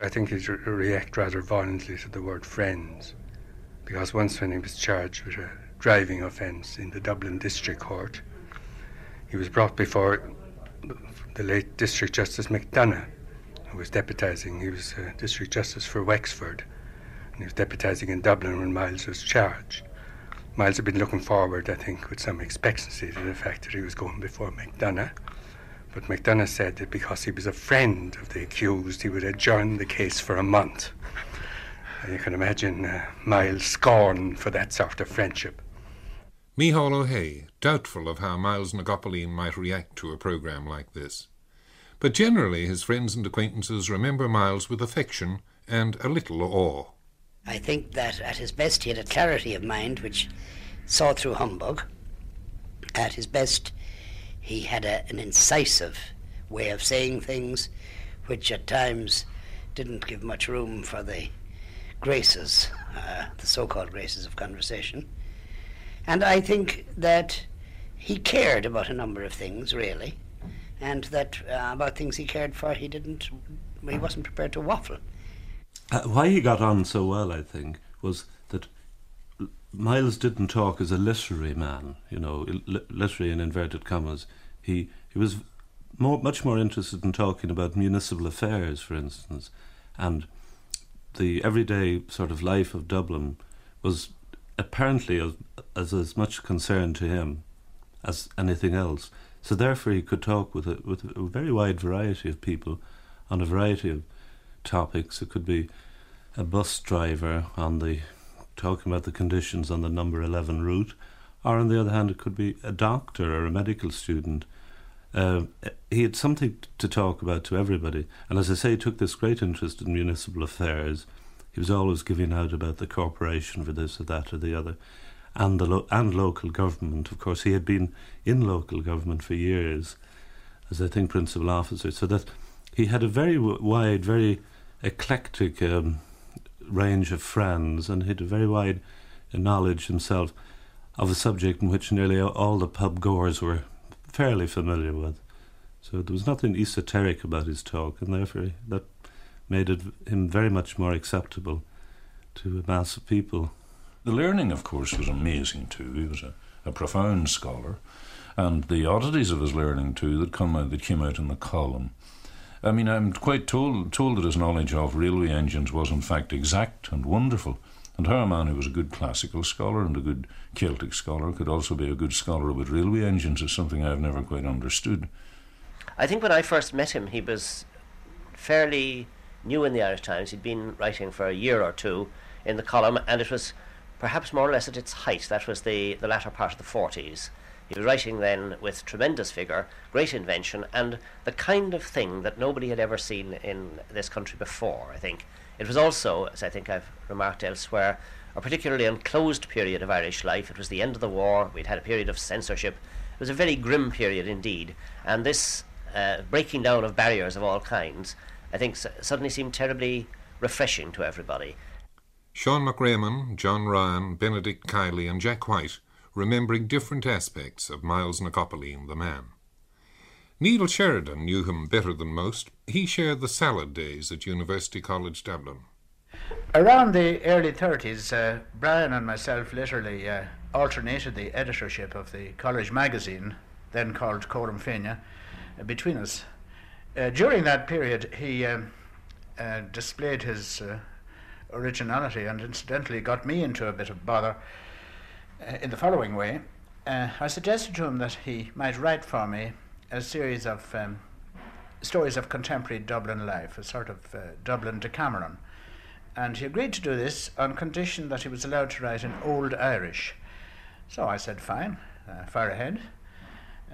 I think he'd re- react rather violently to the word friends, because once when he was charged with a driving offence in the Dublin District Court, he was brought before the late District Justice McDonagh, who was deputising. He was uh, District Justice for Wexford, and he was deputising in Dublin when Miles was charged. Miles had been looking forward, I think, with some expectancy to the fact that he was going before McDonagh. But McDonagh said that because he was a friend of the accused, he would adjourn the case for a month. And you can imagine uh, Miles' scorn for that sort of friendship. Micheál O'Hay, doubtful of how Myles na gCopaleen might react to a programme like this. But generally his friends and acquaintances remember Miles with affection and a little awe. I think that at his best he had a clarity of mind which saw through humbug. At his best he had a, an incisive way of saying things which at times didn't give much room for the graces, uh, the so called graces of conversation. And I think that he cared about a number of things, really, and that uh, about things he cared for, he didn't, he wasn't prepared to waffle. Uh, why he got on so well, I think, was Miles didn't talk as a literary man, you know, literary in inverted commas. He he was more, much more interested in talking about municipal affairs, for instance, and the everyday sort of life of Dublin was apparently as, as much concern to him as anything else. So therefore, he could talk with a, with a very wide variety of people on a variety of topics. It could be a bus driver on the talking about the conditions on the number 11 route, or on the other hand, it could be a doctor or a medical student. Uh, he had something to talk about to everybody, and as I say, he took this great interest in municipal affairs. He was always giving out about the corporation for this or that or the other, and the lo- and local government. Of course, he had been in local government for years, as I think principal officer, so that he had a very w- wide, very eclectic um, range of friends, and he had a very wide knowledge himself of a subject in which nearly all the pub goers were fairly familiar with. So there was nothing esoteric about his talk, and therefore that made it him very much more acceptable to a mass of people. The learning, of course, was amazing too. He was a, a profound scholar, and the oddities of his learning too that come out, that came out in the column. I mean, I'm quite told told that his knowledge of railway engines was in fact exact and wonderful, and how a man who was a good classical scholar and a good Celtic scholar could also be a good scholar about railway engines is something I've never quite understood. I think when I first met him, he was fairly new in the Irish Times. He'd been writing for a year or two in the column, and it was perhaps more or less at its height. That was the, the latter part of the 40s. He was writing then with tremendous vigour, great invention, and the kind of thing that nobody had ever seen in this country before, I think. It was also, as I think I've remarked elsewhere, a particularly unclosed period of Irish life. It was the end of the war, we'd had a period of censorship. It was a very grim period indeed, and this uh, breaking down of barriers of all kinds, I think, s- suddenly seemed terribly refreshing to everybody. Sean Mac Réamoinn, John Ryan, Benedict Kiely, and Jack White remembering different aspects of Myles gCopaleen, the man. Niall Sheridan knew him better than most. He shared the salad days at University College Dublin. Around the early 30s, uh, Brian and myself literally uh, alternated the editorship of the college magazine, then called Comhthrom Féinne, uh, between us. Uh, during that period, he um, uh, displayed his uh, originality and incidentally got me into a bit of bother in the following way. Uh, I suggested to him that he might write for me a series of um, stories of contemporary Dublin life, a sort of uh, Dublin Decameron. And he agreed to do this on condition that he was allowed to write in Old Irish. So I said, fine, uh, fire ahead.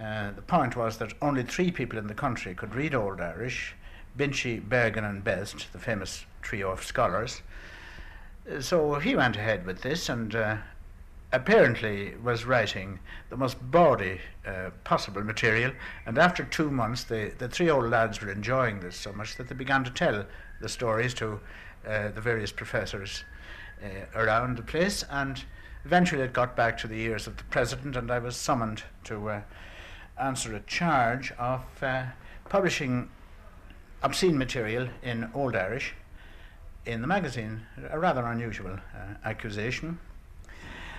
Uh, the point was that only three people in the country could read Old Irish Binchy, Bergin, and Best, the famous trio of scholars. Uh, so he went ahead with this and uh, apparently was writing the most bawdy uh, possible material. And after two months, the, the three old lads were enjoying this so much that they began to tell the stories to uh, the various professors uh, around the place. And eventually it got back to the ears of the president, and I was summoned to uh, answer a charge of uh, publishing obscene material in Old Irish in the magazine, a rather unusual uh, accusation.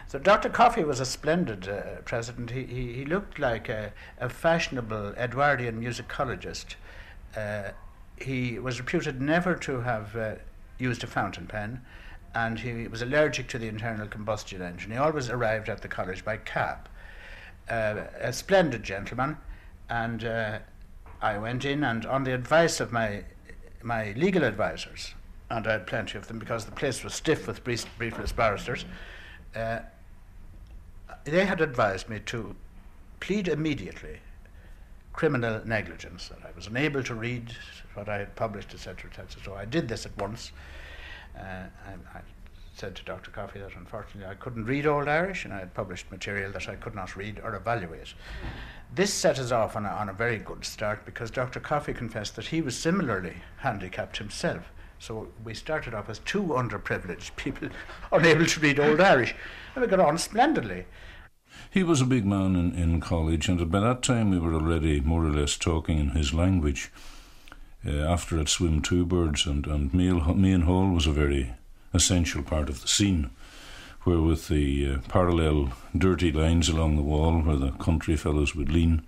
So Dr. Coffey was a splendid uh, president. He, he, he, looked like a, a, fashionable Edwardian musicologist. Uh, he was reputed never to have uh, used a fountain pen, and he was allergic to the internal combustion engine. He always arrived at the college by cab. Uh, a splendid gentleman, and uh, I went in, and on the advice of my my legal advisors, and I had plenty of them because the place was stiff with brief, briefless barristers. Uh, they had advised me to plead immediately criminal negligence, that I was unable to read what I had published, etc., etc. So I did this at once. Uh, I, I, said to Dr. Coffey that unfortunately I couldn't read Old Irish and I had published material that I could not read or evaluate. This set us off on a, on a very good start because Dr. Coffey confessed that he was similarly handicapped himself. So we started off as two underprivileged people unable to read Old Irish, and we got on splendidly. He was a big man in, in college, and by that time we were already more or less talking in his language. Uh, after at Swim Two Birds, and, and Meehan Hall was a very essential part of the scene, where with the uh, parallel dirty lines along the wall where the country fellows would lean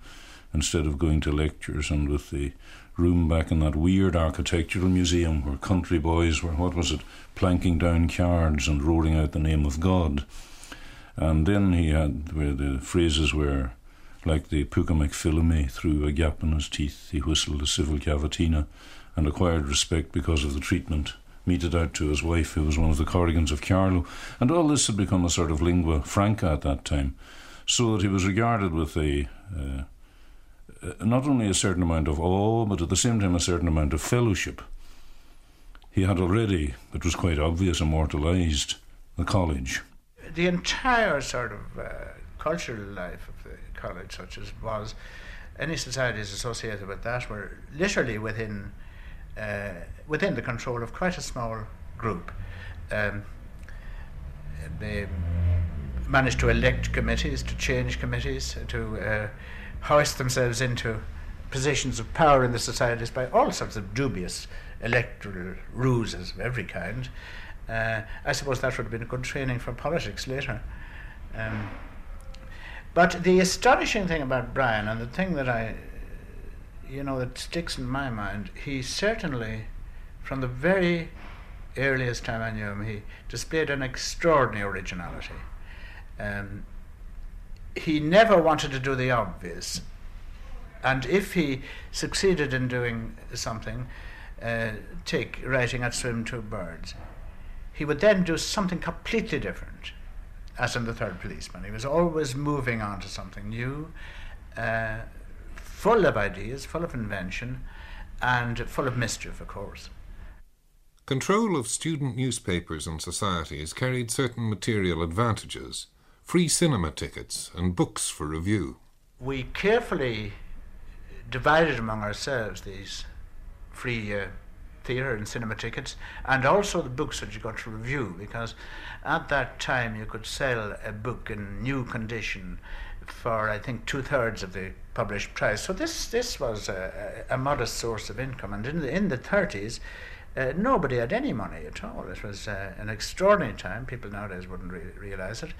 instead of going to lectures, and with the room back in that weird architectural museum where country boys were, what was it, planking down cards and roaring out the name of God. And then he had where the phrases were like the Púca MacPhellimey through a gap in his teeth, he whistled a civil cavatina and acquired respect because of the treatment meted out to his wife, who was one of the Corrigans of Carlow. And all this had become a sort of lingua franca at that time, so that he was regarded with a uh, not only a certain amount of awe, but at the same time a certain amount of fellowship. He had already, it was quite obvious, immortalised the college the entire sort of uh, cultural life of the college, such as was, any societies associated with that were literally within uh, within the control of quite a small group. Um, they managed to elect committees, to change committees, to uh, hoist themselves into positions of power in the societies by all sorts of dubious electoral ruses of every kind. Uh, I suppose that would have been good training for politics later. Um, but the astonishing thing about Brian, and the thing that I, you know, that sticks in my mind, he certainly, from the very earliest time I knew him, he displayed an extraordinary originality. Um, he never wanted to do the obvious. And if he succeeded in doing something, uh, take writing at Swim Two Birds, he would then do something completely different, as in the third policeman. He was always moving on to something new, uh, full of ideas, full of invention, and full of mischief, of course. Control of student newspapers and societies carried certain material advantages free cinema tickets and books for review. We carefully divided among ourselves these free uh, theatre and cinema tickets, and also the books that you got to review, because at that time you could sell a book in new condition for I think two thirds of the published price. So this this was a, a, modest source of income, and in the in the thirties. Uh, nobody had any money at all. It was uh, an extraordinary time. People nowadays wouldn't re- realize it.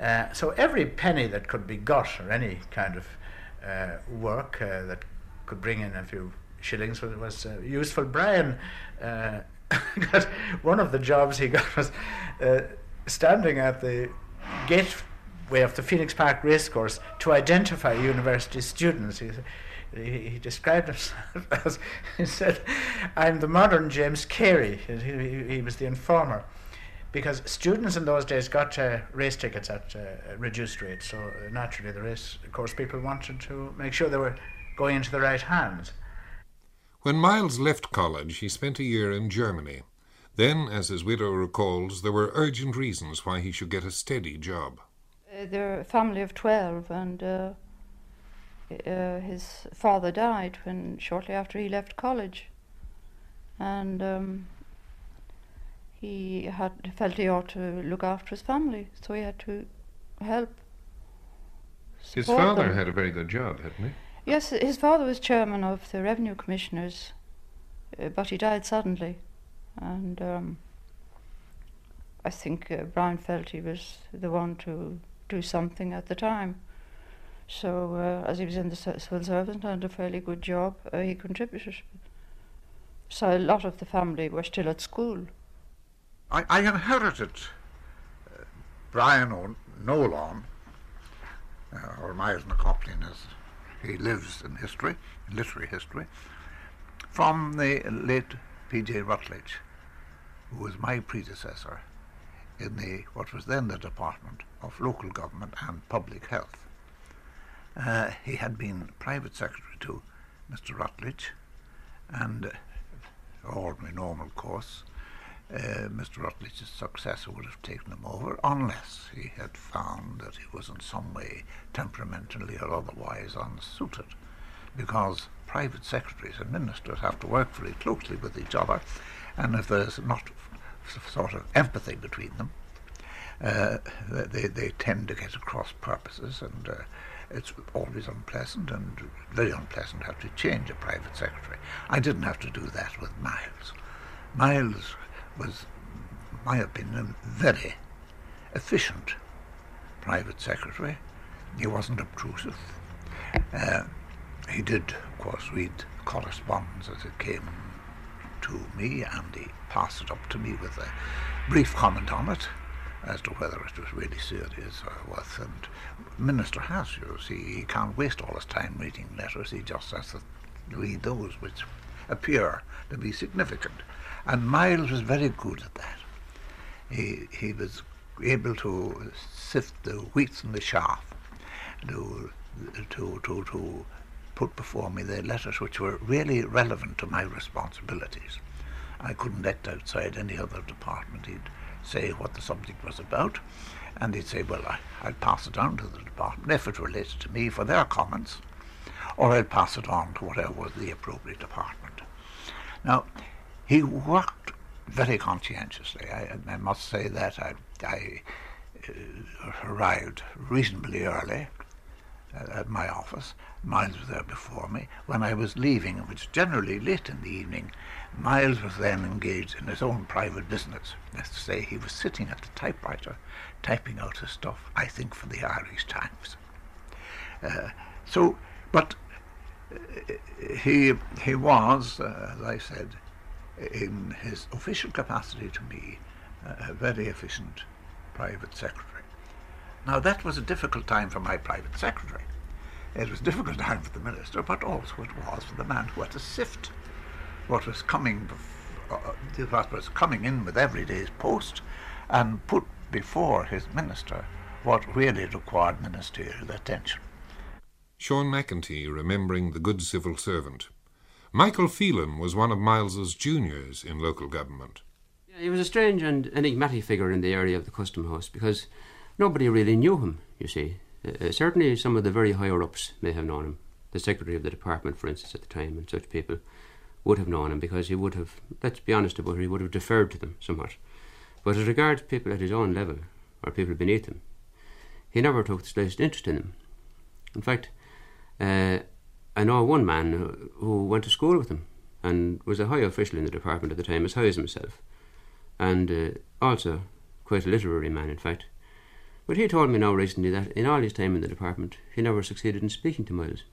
Uh, so every penny that could be got, or any kind of uh, work uh, that could bring in a few shillings was, was uh, useful. Brian uh, got one of the jobs he got was uh, standing at the gateway of the Phoenix Park Racecourse to identify university students. He, he, he described himself as he said, "I'm the modern James Carey." He, he, he was the informer because students in those days got uh, race tickets at uh, reduced rates. So uh, naturally, the race course people wanted to make sure they were going into the right hands. When Miles left college, he spent a year in Germany. Then, as his widow recalls, there were urgent reasons why he should get a steady job. Uh, they're a family of 12, and uh, uh, his father died when shortly after he left college. And um, he had felt he ought to look after his family, so he had to help. His father them. had a very good job, hadn't he? Yes, his father was chairman of the revenue commissioners, uh, but he died suddenly. and um, I think uh, Brian felt he was the one to do something at the time. So, uh, as he was in the civil service and a fairly good job, uh, he contributed. So, a lot of the family were still at school. I, I inherited uh, Brian O'Nolan, uh, or Myles na gCopaleen as he lives in history, in literary history, from the late P.J. Ruttledge, who was my predecessor in the what was then the Department of Local Government and Public Health. Uh, he had been private secretary to Mr. Ruttledge, and uh, ordinary normal course, uh, Mr. Ruttledge's successor would have taken him over unless he had found that he was in some way temperamentally or otherwise unsuited, because private secretaries and ministers have to work very closely with each other, and if there's not sort of empathy between them, uh, they, they tend to get across purposes and uh, it's always unpleasant and very unpleasant to have to change a private secretary. I didn't have to do that with Miles. Miles was, my opinion, very efficient private secretary. He wasn't obtrusive. Uh, he did, of course, read correspondence as it came to me, and he passed it up to me with a brief comment on it as to whether it was really serious or what. And Minister has, you see, he can't waste all his time reading letters. He just has to read those which appear to be significant. And Miles was very good at that. He, he was able to sift the wheat from the chaff, to, to, to, to put before me the letters which were really relevant to my responsibilities. I couldn't act outside any other department. He'd say what the subject was about, and he'd say, well, I, I'll pass it on to the department if it relates to me for their comments, or I'll pass it on to whatever was the appropriate department. Now, he worked very conscientiously. I, I must say that I, I uh, arrived reasonably early at my office. Miles was there before me. When I was leaving, which was generally late in the evening, Miles was then engaged in his own private business. That's to say, he was sitting at the typewriter, typing out his stuff, I think, for the Irish Times. Uh, so, but uh, he, he was, uh, as I said, in his official capacity to me, a very efficient private secretary. Now, that was a difficult time for my private secretary. It was a difficult time for the minister, but also it was for the man who had to sift what was coming, uh, what was coming in with every day's post, and put before his minister what really required ministerial attention. Sean McEntee remembering the good civil servant. Michael Phelan was one of Miles's juniors in local government. He was a strange and enigmatic figure in the area of the Custom House because nobody really knew him, you see. Uh, uh certainly some of the very higher ups may have known him. The secretary of the department, for instance, at the time, and such people would have known him because he would have, let's be honest about it, he would have deferred to them somewhat. But as regards people at his own level, or people beneath him, he never took the slightest interest in them. In fact, uh, I know one man who, went to school with him and was a high official in the department at the time, as high as himself, and uh, also quite a literary man, in fact. But he told me now recently that in all his time in the department, he never succeeded in speaking to Miles.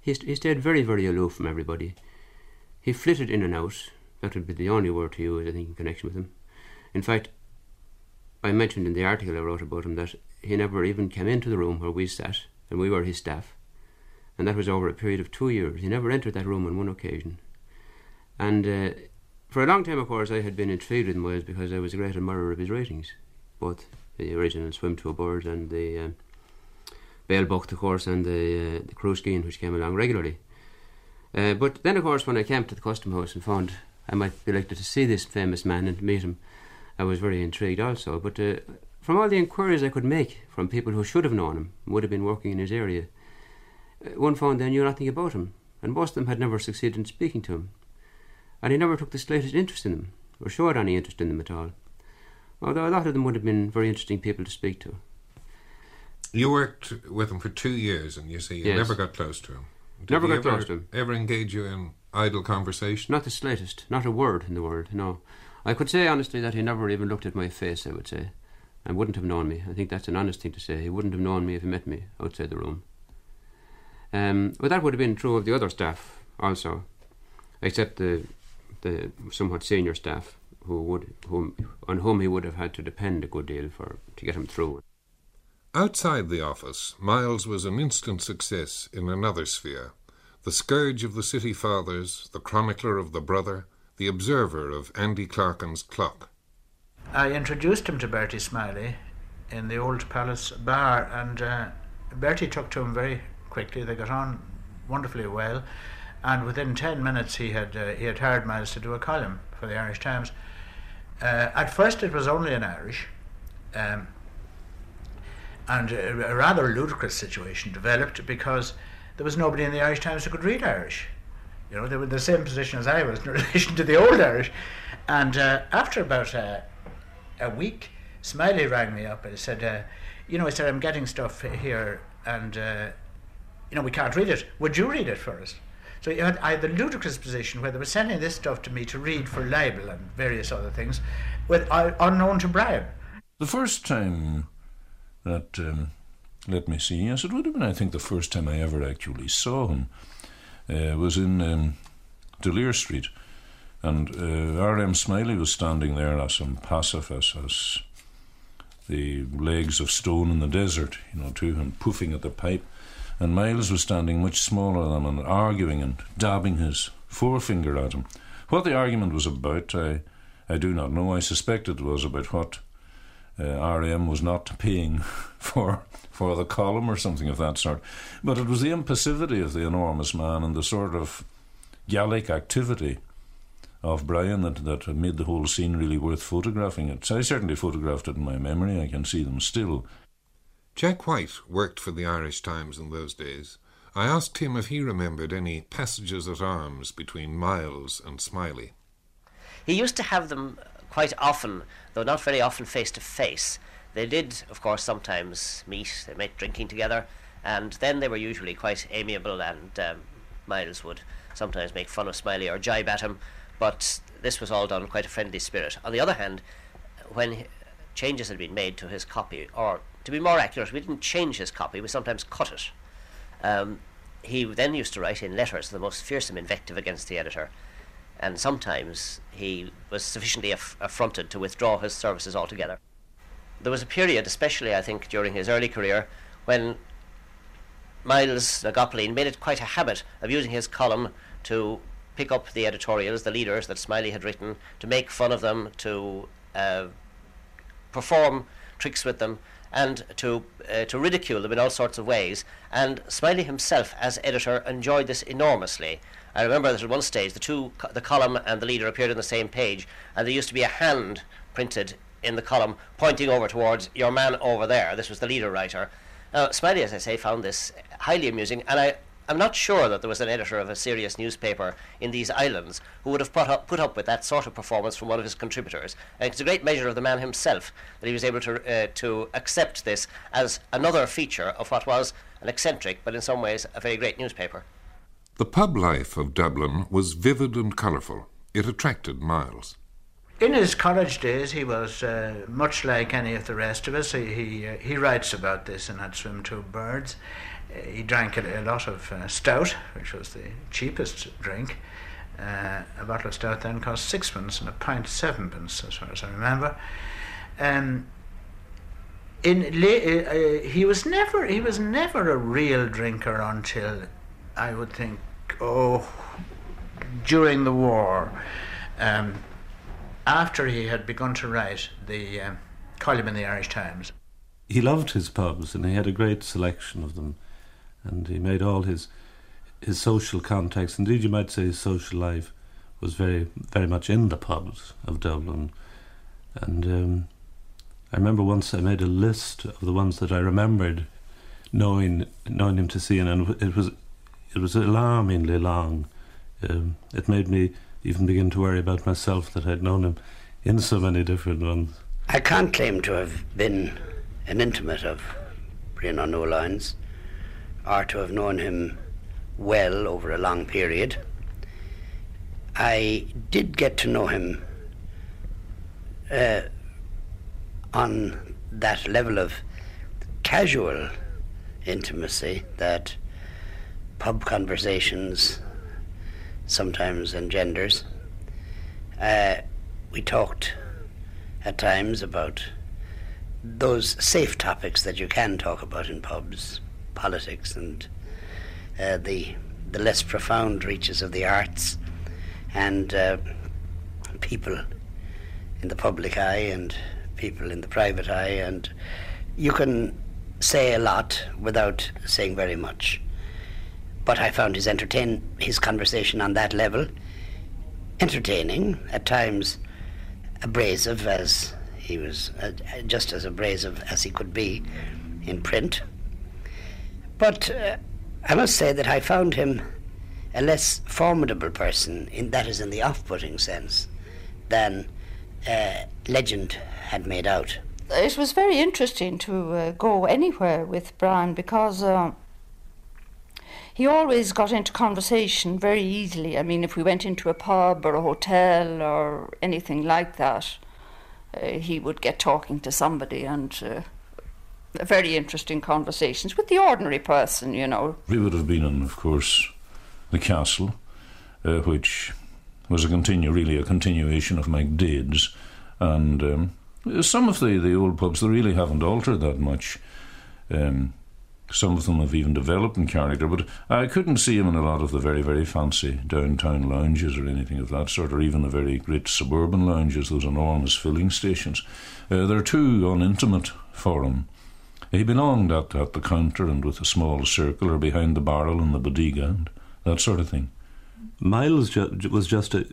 He, st- he stayed very, very aloof from everybody he flitted in and out. That would be the only word to use, I think, in connection with him. In fact, I mentioned in the article I wrote about him that he never even came into the room where we sat, and we were his staff. And that was over a period of two years. He never entered that room on one occasion. And uh, for a long time, of course, I had been intrigued with Miles because I was a great admirer of his writings, both the original Swim to a Bird and the uh, Book, of course, and the, uh, the which came along regularly. Uh, but then, of course, when I came to the custom house and found I might be likely to see this famous man and meet him, I was very intrigued also. But uh, from all the inquiries I could make from people who should have known him, would have been working in his area, Uh, one found they knew nothing about him, and most of them had never succeeded in speaking to him. And he never took the slightest interest in them, or showed any interest in them at all. Although a lot of them would have been very interesting people to speak to. You worked with him for two years, and you say you yes. never got close to him. Did Never he got ever, close to him. Ever engage you in idle conversation? Not the slightest, not a word in the world, no. I could say honestly that he never even looked at my face, I would say, and wouldn't have known me. I think that's an honest thing to say. He wouldn't have known me if he met me outside the room. Um, but that would have been true of the other staff also, except the the somewhat senior staff who would whom on whom he would have had to depend a good deal for to get him through. Outside the office, Miles was an instant success in another sphere. The scourge of the city fathers, the chronicler of the brother, the observer of Andy Clarkin's clock. I introduced him to Bertie Smyllie in the old Palace bar, and uh, Bertie took to him very quickly. They got on wonderfully well, and within ten minutes he had uh, he had hired Miles to do a column for the Irish Times. Uh, at first, it was only in Irish, um, and a, a rather ludicrous situation developed because there was nobody in the Irish Times who could read Irish. You know, they were in the same position as I was in relation to the old Irish. And uh, after about uh, a week, Smyllie rang me up and said, uh, "You know, he said I'm getting stuff here, and uh, you know we can't read it. Would you read it for us?" So you had, I had the ludicrous position where they were sending this stuff to me to read for libel and various other things, with uh, unknown to Brian. The first time that, um, let me see, yes, it would have been, I think, the first time I ever actually saw him uh, was in um, D'Olier Street. And uh, R.M. Smyllie was standing there as impassive as, as the legs of stone in the desert, you know, to him, puffing at the pipe. And Miles was standing much smaller than him and arguing and dabbing his forefinger at him. What the argument was about, I, I do not know. I suspect it was about what uh, RM was not paying for for the column or something of that sort. But it was the impassivity of the enormous man and the sort of Gallic activity of Brian that, that made the whole scene really worth photographing it. So I certainly photographed it in my memory. I can see them still. Jack White worked for the Irish Times in those days. I asked him if he remembered any passages at arms between Miles and Smyllie. He used to have them quite often, though not very often face to face. They did, of course, sometimes meet, they met drinking together, and then they were usually quite amiable, and um, Miles would sometimes make fun of Smyllie or jibe at him, but this was all done in quite a friendly spirit. On the other hand, when changes had been made to his copy, or to be more accurate, we didn't change his copy, we sometimes cut it. Um, he then used to write in letters the most fearsome invective against the editor, and sometimes he was sufficiently aff- affronted to withdraw his services altogether. There was a period, especially I think during his early career, when Myles na gCopaleen made it quite a habit of using his column to pick up the editorials, the leaders that Smyllie had written, to make fun of them, to uh, perform tricks with them, and to uh, to ridicule them in all sorts of ways. And Smyllie himself, as editor, enjoyed this enormously. I remember that at one stage the two, the column and the leader appeared on the same page, and there used to be a hand printed in the column pointing over towards your man over there. This was the leader writer. Now, Smyllie, as I say, found this highly amusing, and I, I'm not sure that there was an editor of a serious newspaper in these islands who would have put up, put up with that sort of performance from one of his contributors. And it's a great measure of the man himself that he was able to, uh, to accept this as another feature of what was an eccentric, but in some ways a very great newspaper. The pub life of Dublin was vivid and colourful. It attracted Miles. In his college days, he was uh, much like any of the rest of us. He he, uh, he writes about this in that Swim Two Birds. Uh, he drank a, a lot of uh, stout, which was the cheapest drink. Uh, a bottle of stout then cost sixpence, and a pint sevenpence, as far as I remember. Um, in la- uh, he was never he was never a real drinker until I would think oh during the war. Um, after he had begun to write the um, column in the Irish Times. He loved his pubs and he had a great selection of them. And he made all his his social contacts, indeed you might say his social life, was very very much in the pubs of Dublin. And um, I remember once I made a list of the ones that I remembered knowing knowing him to see, and it was it was alarmingly long. Um, it made me even begin to worry about myself that I'd known him in so many different ones. I can't claim to have been an intimate of Brian O'Nolan's or to have known him well over a long period. I did get to know him uh, on that level of casual intimacy that pub conversations sometimes engenders. Uh, we talked at times about those safe topics that you can talk about in pubs, politics and uh, the the less profound reaches of the arts and uh, people in the public eye and people in the private eye, and you can say a lot without saying very much. But I found his entertain his conversation on that level entertaining, at times abrasive, as he was uh, just as abrasive as he could be in print. But uh, I must say that I found him a less formidable person, in that is in the off-putting sense, than uh, legend had made out. It was very interesting to uh, go anywhere with Brian because uh, he always got into conversation very easily. I mean, if we went into a pub or a hotel or anything like that, uh, he would get talking to somebody and uh, very interesting conversations with the ordinary person, you know. We would have been in, of course, the castle, uh, which was a continue, really a continuation of McDaid's, and um, some of the, the old pubs they really haven't altered that much. Um, some of them have even developed in character, but I couldn't see him in a lot of the very, very fancy downtown lounges or anything of that sort, or even the very great suburban lounges, those enormous filling stations. Uh, they're too unintimate for him. He belonged at, at the counter and with a small circle or behind the barrel in the bodega and that sort of thing. Miles ju- was just a,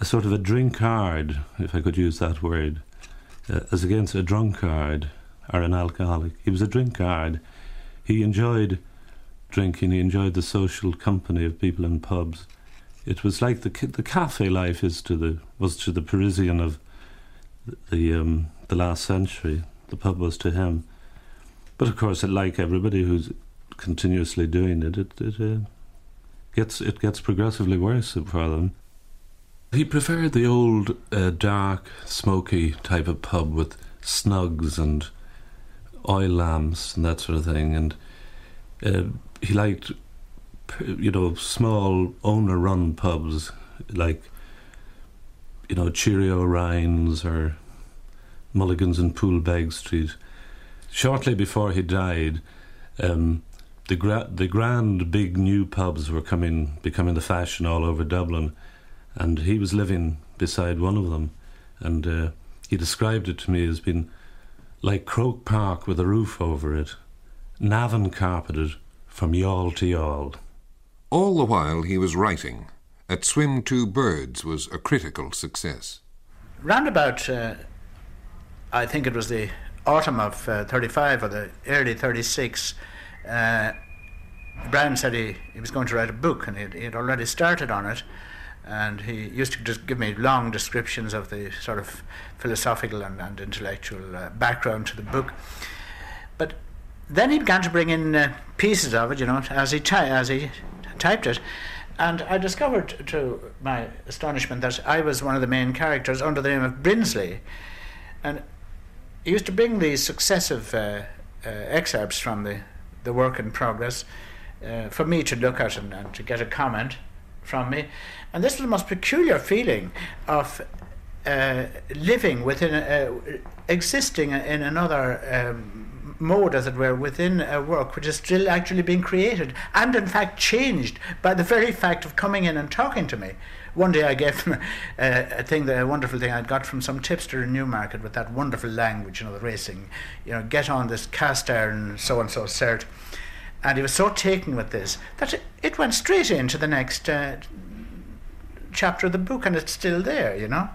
a sort of a drinkard, if I could use that word, uh, as against a drunkard or an alcoholic. He was a drinkard. He enjoyed drinking. He enjoyed the social company of people in pubs. It was like the the cafe life is to the was to the Parisian of the um, the last century. The pub was to him, but of course, like everybody who's continuously doing it, it, it uh, gets it gets progressively worse for them. He preferred the old, uh, dark, smoky type of pub with snugs and oil lamps and that sort of thing, and uh, he liked, you know, small owner-run pubs like, you know, Cheerio Rhines or Mulligan's in Poolbeg Street. Shortly before he died, um, the gra- the grand big new pubs were coming becoming the fashion all over Dublin, and he was living beside one of them, and uh, he described it to me as being like Croke Park with a roof over it, Navan carpeted from yawl to yawl. All the while he was writing, At Swim Two Birds was a critical success. Round about, uh, I think it was the autumn of uh, 35 or the early 36, uh, Brian said he, he was going to write a book and he had already started on it. And he used to just give me long descriptions of the sort of philosophical and, and intellectual uh, background to the book. But then he began to bring in uh, pieces of it, you know, as he, ty- as he typed it. And I discovered, to my astonishment, that I was one of the main characters under the name of Brinsley. And he used to bring these successive uh, uh excerpts from the the work in progress uh, for me to look at and, and, to get a comment from me. And this was the most peculiar feeling of uh, living within, a, uh, existing in another um, mode, as it were, within a work which is still actually being created and, in fact, changed by the very fact of coming in and talking to me. One day I gave him a, a thing, that, a wonderful thing I'd got from some tipster in Newmarket with that wonderful language, you know, the racing, you know, get on this cast iron so and so cert. And he was so taken with this that it went straight into the next uh, chapter of the book, and it's still there, you know.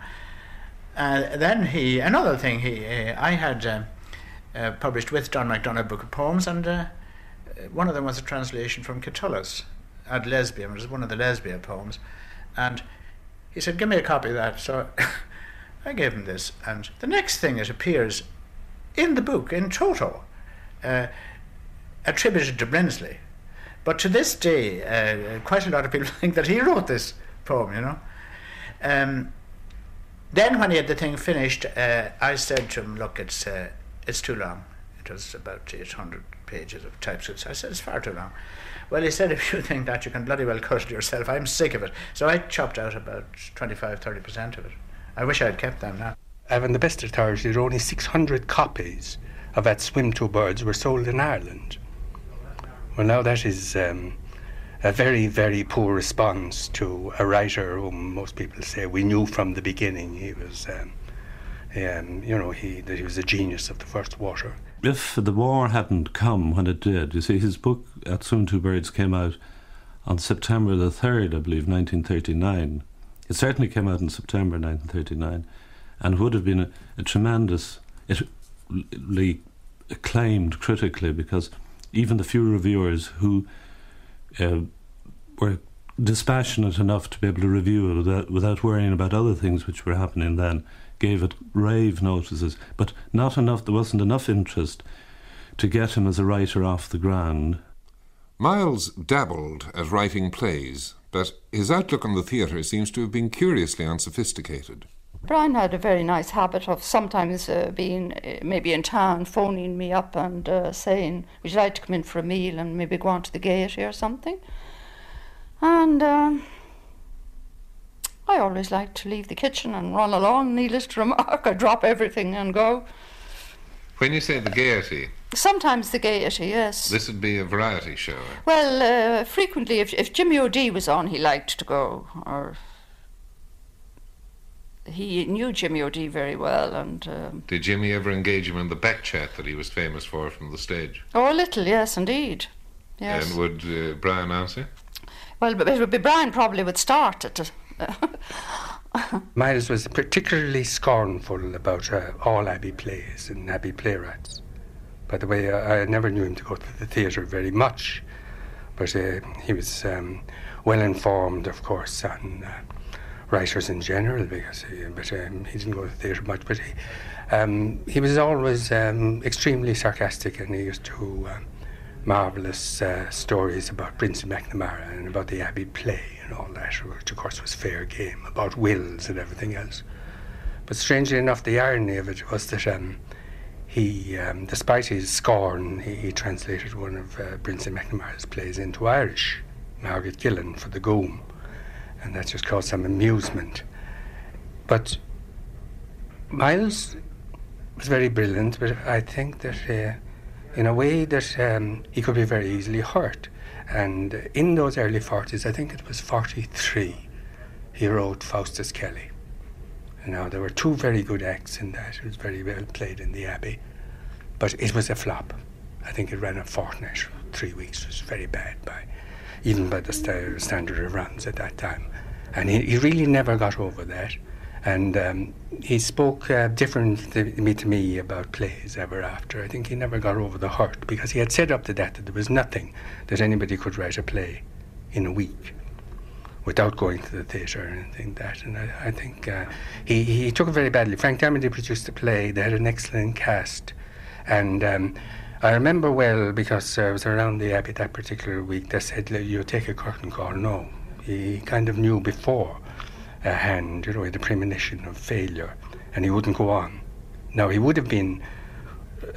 Uh, then he, another thing, he, uh, I had uh, uh, published with Don MacDonagh a book of poems, and uh, one of them was a translation from Catullus, ad lesbium, which is one of the lesbia poems. And he said, Give me a copy of that. So I gave him this. And the next thing that appears in the book, in toto, uh, attributed to Brinsley, But to this day, uh, quite a lot of people think that he wrote this poem, you know. Um, then, when he had the thing finished, uh, I said to him, Look, it's, uh, it's too long. It was about 800 pages of typescript. I said, It's far too long. Well, he said, If you think that, you can bloody well cut it yourself. I'm sick of it. So I chopped out about 25 30% of it. I wish I'd kept them now. Having the best authority, there only 600 copies of that Swim Two Birds were sold in Ireland. Well, now that is um, a very, very poor response to a writer whom most people say we knew from the beginning he was, um, um, you know, he, that he was a genius of the first water. If the war hadn't come when it did, you see, his book At Swim Two Birds came out on September the 3rd, I believe, 1939. It certainly came out in September 1939 and would have been a, a tremendous, acclaimed critically because even the few reviewers who uh, were dispassionate enough to be able to review it without, without worrying about other things which were happening then gave it rave notices, but not enough, there wasn't enough interest to get him as a writer off the ground. Miles dabbled at writing plays, but his outlook on the theatre seems to have been curiously unsophisticated. Brian had a very nice habit of sometimes uh, being uh, maybe in town, phoning me up and uh, saying, Would you like to come in for a meal and maybe go on to the Gaiety or something? And um, I always like to leave the kitchen and run along, needless to remark. I drop everything and go. When you say the Gaiety? Sometimes the Gaiety, yes. This would be a variety show. Well, uh, frequently, if, if Jimmy O'Dea was on, he liked to go, or he knew Jimmy O'Dea very well. And um, did Jimmy ever engage him in the back chat that he was famous for from the stage? Oh, a little, yes, indeed. Yes. And would uh, Brian answer? Well, it would be Brian probably would start it. Miles was particularly scornful about uh, all Abbey plays and Abbey playwrights. By the way, I, I never knew him to go to the theatre very much, but uh, he was um, well informed, of course, on uh, writers in general because he, but um, he didn't go to the theatre much. But he, um, he was always um, extremely sarcastic, and he used to uh, marvelous uh, stories about Prince McNamara and about the Abbey play and all that, which of course was fair game about wills and everything else. But strangely enough, the irony of it was that um, he, um, despite his scorn, he, he translated one of uh, Brinsley McNamara's plays into Irish, Margaret Gillan for the Gúm and that just caused some amusement. But Miles was very brilliant, but I think that uh, in a way that um, he could be very easily hurt. And in those early 40s, I think it was 43, he wrote Faustus Kelly. Now, there were two very good acts in that. It was very well played in the Abbey, but it was a flop. I think it ran a fortnight, three weeks. It was very bad by, even by the st- standard of runs at that time. And he, he really never got over that. And um, he spoke uh, differently to me about plays ever after. I think he never got over the hurt because he had said up to that that there was nothing that anybody could write a play in a week without going to the theatre or anything like that. And I, I think uh, he, he took it very badly. Frank Dermody produced a play, they had an excellent cast. And um, I remember well because uh, I was around the Abbey that particular week, they said, You take a curtain call. No, he kind of knew before hand, you know, the premonition of failure, and he wouldn't go on. Now, he would have been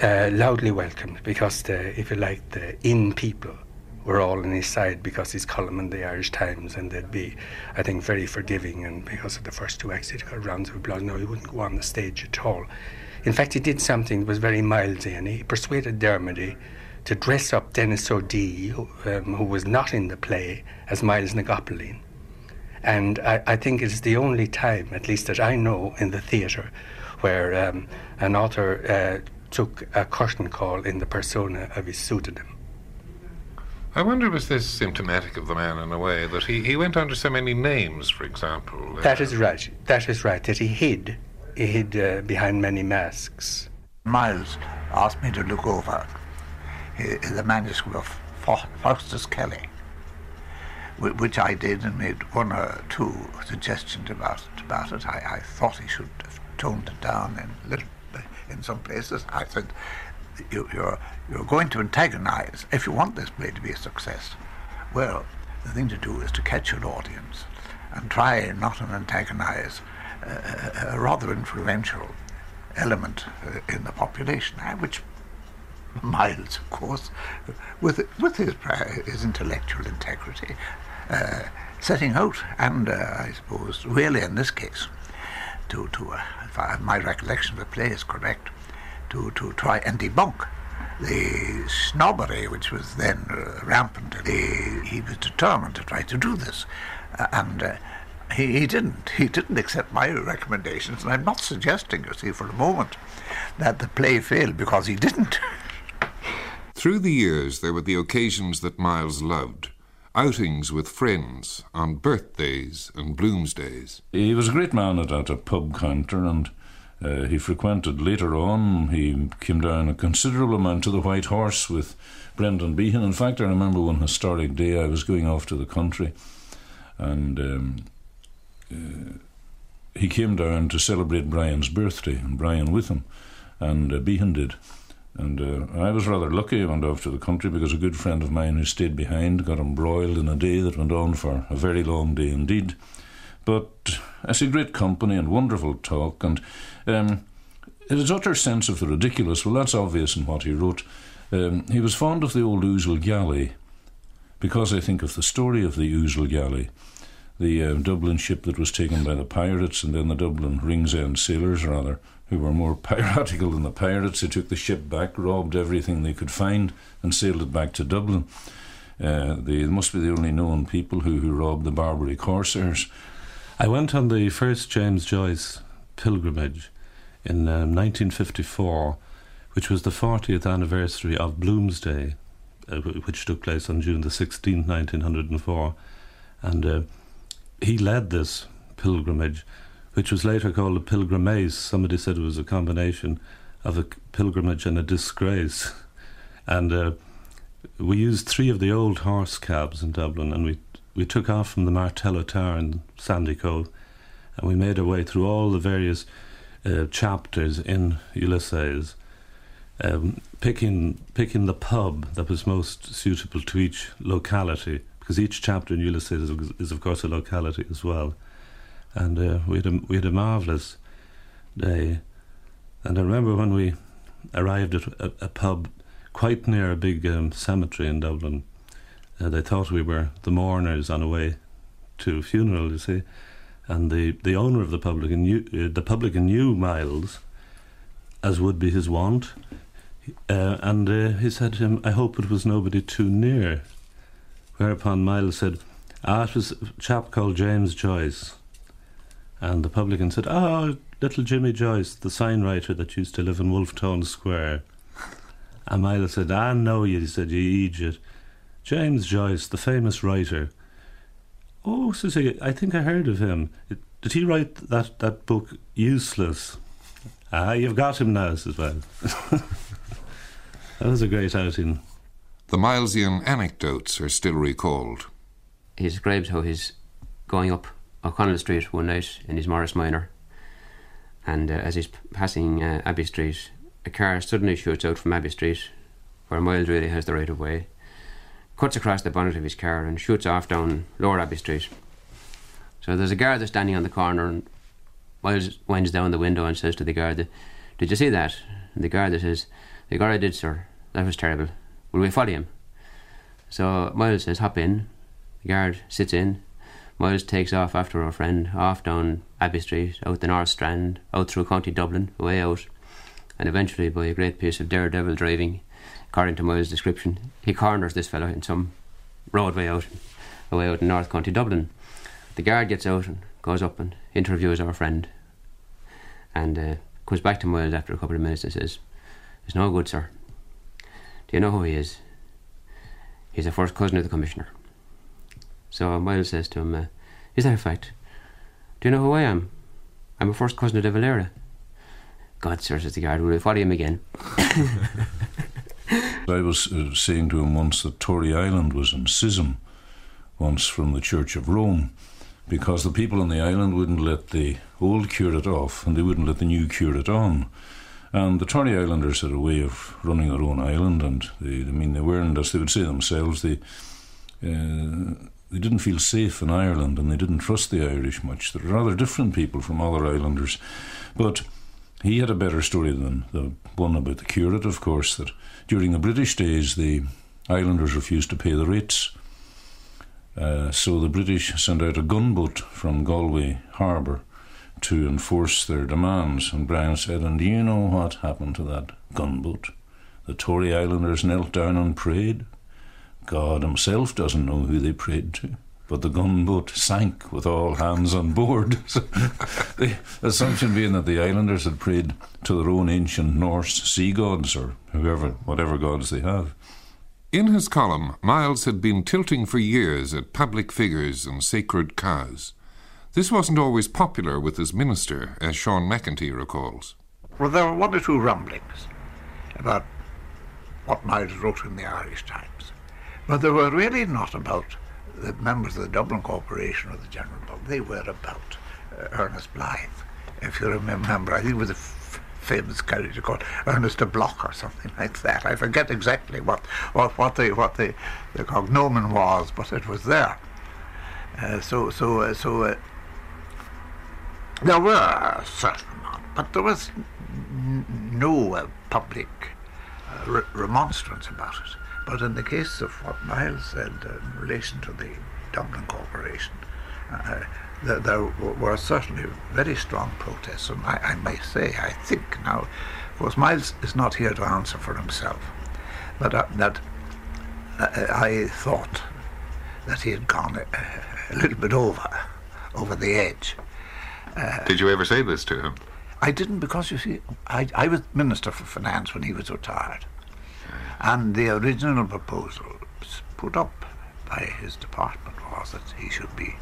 uh, loudly welcomed because, the, if you like, the in people were all on his side because his column in the Irish Times, and they'd be, I think, very forgiving. And because of the first two got rounds of applause. No, he wouldn't go on the stage at all. In fact, he did something that was very mildy, and he persuaded Dermody to dress up Denis O'Dea, who, um, who was not in the play, as Myles na gCopaleen. And I, I, think it's the only time, at least that I know, in the theatre where um, an author uh, took a curtain call in the persona of his pseudonym. I wonder, was this symptomatic of the man in a way that he, he went under so many names, for example? That is right. That is right. That he hid. He hid uh, behind many masks. Miles asked me to look over the manuscript of Faustus Kelly, which I did and made one or two suggestions about it. About it. I, I thought he should have toned it down in little, in some places. I said, you, you're you're going to antagonize if you want this play to be a success. Well, the thing to do is to catch your audience and try not to antagonize uh, a rather influential element uh, in the population, which Miles, of course, with with his his intellectual integrity, setting out, and uh, I suppose really in this case, to to uh, if my recollection of the play is correct, to to try and debunk the snobbery which was then uh, rampant. The, he was determined to try to do this, uh, and uh, he, he didn't. He didn't accept my recommendations, and I'm not suggesting, you see, for a moment, that the play failed because he didn't. Through the years, there were the occasions that Myles loved outings with friends on birthdays and Bloomsdays. He was a great man at, at a pub counter, and uh, he frequented later on. He came down a considerable amount to the White Horse with Brendan Behan. In fact, I remember one historic day I was going off to the country, and um, uh, he came down to celebrate Brian's birthday, and Brian with him, and uh, Behan did. And uh, I was rather lucky. I went off to the country because a good friend of mine who stayed behind got embroiled in a day that went on for a very long day indeed. But I see great company and wonderful talk, and um, his utter sense of the ridiculous, well, that's obvious in what he wrote. Um, he was fond of the old Ousel Galley, because I think of the story of the Ousel Galley, the uh, Dublin ship that was taken by the pirates, and then the Dublin Ringsend sailors, rather, who were more piratical than the pirates, who took the ship back, robbed everything they could find, and sailed it back to Dublin. Uh, they must be the only known people who, who robbed the Barbary corsairs. I went on the first James Joyce pilgrimage in um, 1954, which was the 40th anniversary of Bloomsday, uh, which took place on June the 16th, 1904. And uh, he led this pilgrimage which was later called a pilgrimage. Somebody said it was a combination of a pilgrimage and a disgrace. And uh, we used three of the old horse cabs in Dublin, and we we took off from the Martello Tower in Sandycove, and we made our way through all the various uh, chapters in Ulysses, um, picking picking the pub that was most suitable to each locality, because each chapter in Ulysses is, is of course a locality as well and uh, we had a we had a marvelous day. And I remember when we arrived at a, a pub quite near a big um, cemetery in Dublin. Uh, they thought we were the mourners on a way to a funeral, you see. And the, the owner of the publican knew, uh, the publican knew Myles, as would be his wont. Uh, and uh, he said to him, I hope it was nobody too near. Whereupon Myles said, Ah, it was a chap called James Joyce. And the publican said, Oh, little Jimmy Joyce, the sign writer that used to live in Wolfe Tone Square. And Myles said, Ah, no, he said, you idiot. James Joyce, the famous writer. Oh, says he, I think I heard of him. Did he write that, that book, Useless? Ah, you've got him now, says well. that was a great outing. The Milesian anecdotes are still recalled. He describes how he's going up O'Connell Street one night in his Morris Minor, and uh, as he's passing uh, Abbey Street, a car suddenly shoots out from Abbey Street, where Myles really has the right of way, cuts across the bonnet of his car, and shoots off down Lower Abbey Street. So there's a guard that's standing on the corner, and Myles winds down the window and says to the guard, Did you see that? And the guard says, The guard I did, sir. That was terrible. Will we follow him? So Myles says, Hop in. The guard sits in, Myles takes off after our friend, off down Abbey Street, out the North Strand, out through County Dublin, away out, and eventually, by a great piece of daredevil driving, according to Myles' description, he corners this fellow in some roadway out, away out in North County Dublin. The guard gets out and goes up and interviews our friend, and uh, comes back to Myles after a couple of minutes and says, "It's no good, sir. Do you know who he is? He's a first cousin of the commissioner." So Myles says to him, uh, Is that a fact? Do you know who I am? I'm a first cousin of De Valera. God, sir, says the guard, will we follow him again? I was uh, saying to him once that Tory Island was in schism once from the Church of Rome because the people on the island wouldn't let the old curate off and they wouldn't let the new curate on. And the Tory Islanders had a way of running their own island, and they, I mean, they weren't, as they would say themselves, they uh, they didn't feel safe in Ireland and they didn't trust the Irish much. They're rather different people from other islanders. But he had a better story than the one about the curate, of course, that during the British days the islanders refused to pay the rates. Uh, so the British sent out a gunboat from Galway harbour to enforce their demands. And Brian said, And do you know what happened to that gunboat? The Tory Islanders knelt down and prayed. God Himself doesn't know who they prayed to. But the gunboat sank with all hands on board. So the assumption being that the islanders had prayed to their own ancient Norse sea gods or whoever, whatever gods they have. In his column, Myles had been tilting for years at public figures and sacred cows. This wasn't always popular with his minister, as Sean McEntee recalls. Well, there were one or two rumblings about what Myles wrote in the Irish Times, but they were really not about the members of the Dublin Corporation or the general public. They were about uh, Ernest Blythe. If you remember, I think it was a f- famous character called Ernest de Block or something like that. I forget exactly what what, what the what the, the cognomen was, but it was there. Uh, so so uh, so uh, there were a certain amount, but there was n- no uh, public uh, re- remonstrance about it. But in the case of what Myles said uh, in relation to the Dublin Corporation, uh, there, there were certainly very strong protests. And I, I, may say, I think now, of course, Myles is not here to answer for himself, but uh, that uh, I thought that he had gone a, a, little bit over, over the edge. Uh, Did you ever say this to him? I didn't because, you see, I, I was Minister for Finance when he was retired. And the original proposal put up by his department was that he should be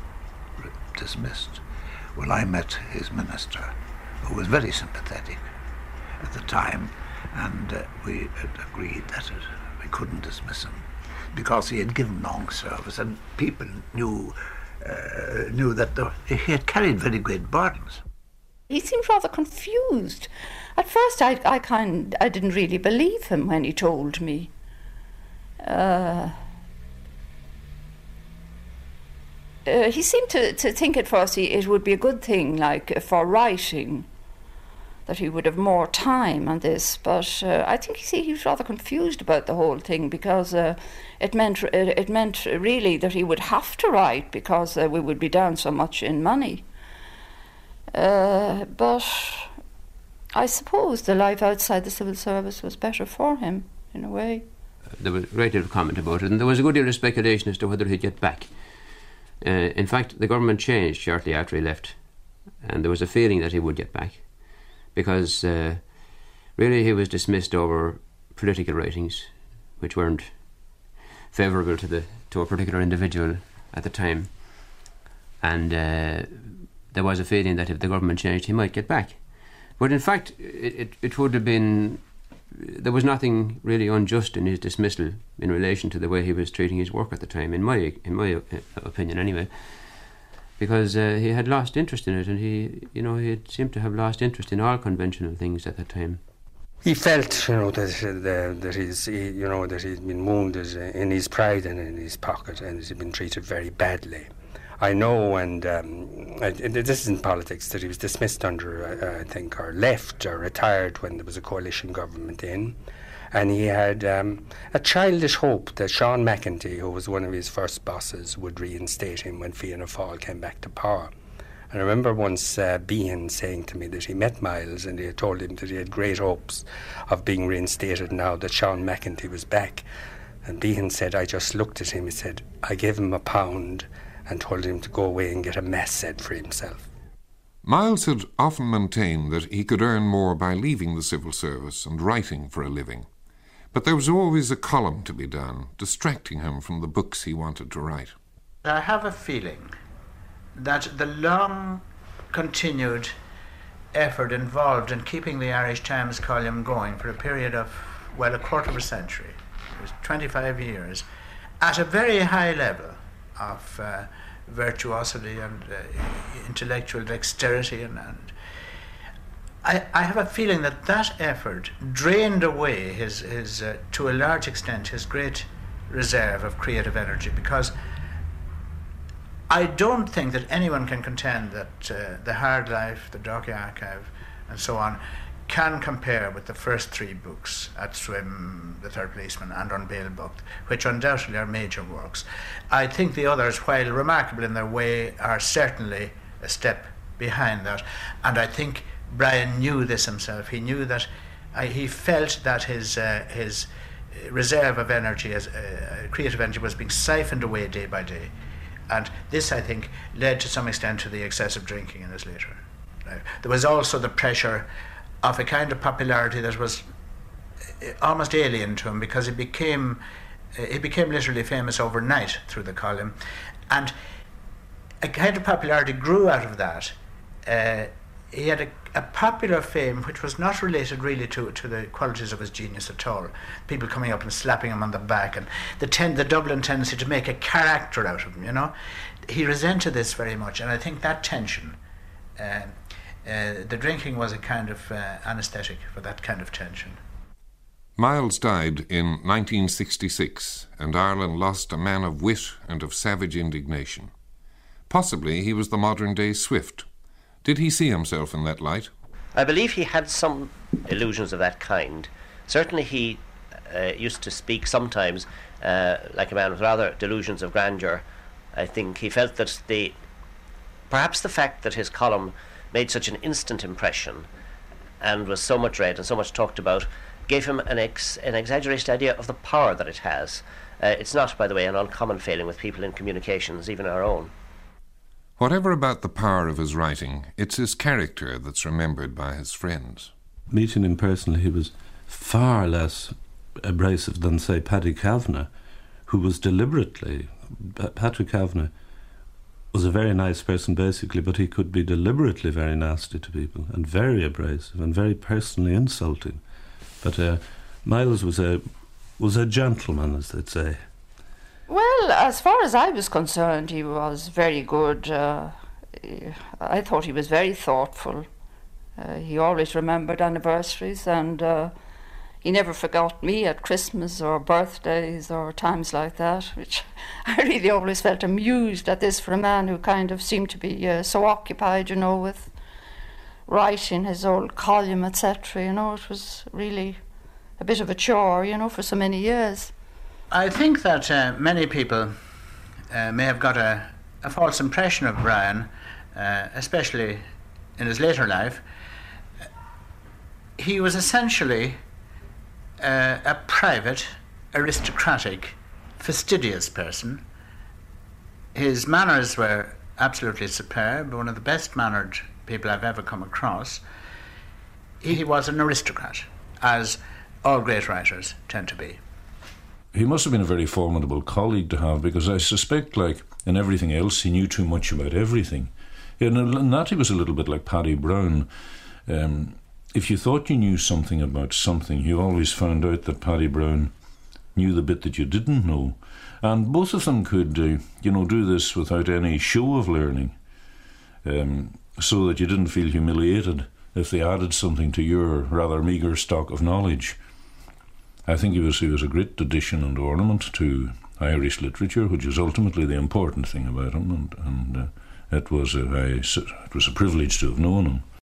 dismissed. Well, I met his minister, who was very sympathetic at the time, and uh, we agreed that it, we couldn't dismiss him because he had given long service, and people knew uh, knew that the, he had carried very great burdens. He seemed rather confused. At first, I, I kind, I didn't really believe him when he told me. Uh, uh, he seemed to, to think at first he, it would be a good thing, like for writing, that he would have more time on this. But uh, I think he, he was rather confused about the whole thing because uh, it meant it, meant really that he would have to write because uh, we would be down so much in money. Uh, but I suppose the life outside the civil service was better for him, in a way. There was a great deal of comment about it, and there was a good deal of speculation as to whether he'd get back. Uh, in fact, the government changed shortly after he left, and there was a feeling that he would get back, because uh, really he was dismissed over political writings, which weren't favourable to the to a particular individual at the time, and uh, there was a feeling that if the government changed, he might get back. But in fact, it, it, it would have been there was nothing really unjust in his dismissal in relation to the way he was treating his work at the time, in my in my uh, opinion, anyway. Because uh, he had lost interest in it, and he, you know, he seemed to have lost interest in all conventional things at that time. He felt, you know, that that, that he's, he, you know, that he'd been wounded in his pride and in his pocket, and he'd been treated very badly. I know, and um, I, this is in politics, that he was dismissed under, uh, I think, or left or retired when there was a coalition government in. And he had um, a childish hope that Sean McEntee, who was one of his first bosses, would reinstate him when Fianna Fáil came back to power. And I remember once uh, saying to me that he met Myles and he had told him that he had great hopes of being reinstated now that Sean McEntee was back. And Behan said, I just looked at him, he said, I gave him a pound and told him to go away and get a mess said for himself. Myles had often maintained that he could earn more by leaving the civil service and writing for a living. But there was always a column to be done, distracting him from the books he wanted to write. I have a feeling that the long continued effort involved in keeping the Irish Times column going for a period of, well, a quarter of a century, it was 25 years, at a very high level, of uh, virtuosity and uh, intellectual dexterity and, and I, I, have a feeling that that effort drained away his, his uh, to a large extent his great reserve of creative energy because I don't think that anyone can contend that uh, The Hard Life, The Dalkey Archive, and so on can compare with the first three books at Swim, The Third Policeman, and An Béal Bocht, which undoubtedly are major works. I think the others, while remarkable in their way, are certainly a step behind that. And I think Brian knew this himself. He knew that uh, he felt that his uh, his reserve of energy, as uh, creative energy, was being siphoned away day by day. And this, I think, led to some extent to the excessive drinking in his later life. There was also the pressure of a kind of popularity that was uh, almost alien to him because he became he became literally famous overnight through the column, and a kind of popularity grew out of that. Uh, he had a, a, popular fame which was not related really to, to the qualities of his genius at all. People coming up and slapping him on the back, and the ten, the Dublin tendency to make a character out of him. You know, he resented this very much, and I think that tension. The drinking was a kind of uh, anaesthetic for that kind of tension. Myles died in 1966, and Ireland lost a man of wit and of savage indignation. Possibly he was the modern day Swift. Did he see himself in that light? I believe he had some illusions of that kind. Certainly, he uh, used to speak sometimes uh, like a man with rather delusions of grandeur. I think he felt that the perhaps the fact that his column made such an instant impression and was so much read and so much talked about gave him an, ex- an exaggerated idea of the power that it has. Uh, it's not, by the way, an uncommon failing with people in communications, even our own. Whatever about the power of his writing, it's his character that's remembered by his friends. Meeting him personally, he was far less abrasive than, say, Paddy Kavanagh, who was deliberately. Patrick Kavanagh was a very nice person, basically, but he could be deliberately very nasty to people and very abrasive and very personally insulting. But uh, Myles was a was a gentleman, as they'd say. Well, as far as I was concerned, he was very good. Uh, I thought he was very thoughtful. Uh, he always remembered anniversaries and uh, he never forgot me at Christmas or birthdays or times like that, which I really always felt amused at this for a man who kind of seemed to be uh, so occupied, you know, with writing his old column, etc. You know, it was really a bit of a chore, you know, for so many years. I think that uh, many people uh, may have got a, a, false impression of Brian, uh, especially in his later life. He was essentially uh, a private, aristocratic, fastidious person. His manners were absolutely superb, one of the best mannered people I've ever come across. He was an aristocrat, as all great writers tend to be he must have been a very formidable colleague to have because I suspect, like in everything else, he knew too much about everything. And that he was a little bit like Paddy Brown. Um, if you thought you knew something about something, you always found out that Paddy Brown knew the bit that you didn't know. And both of them could, uh, you know, do this without any show of learning, um, so that you didn't feel humiliated if they added something to your rather meagre stock of knowledge. I think he was he was a great addition and ornament to Irish literature, which is ultimately the important thing about him, and and uh, it was a it was a privilege to have known him.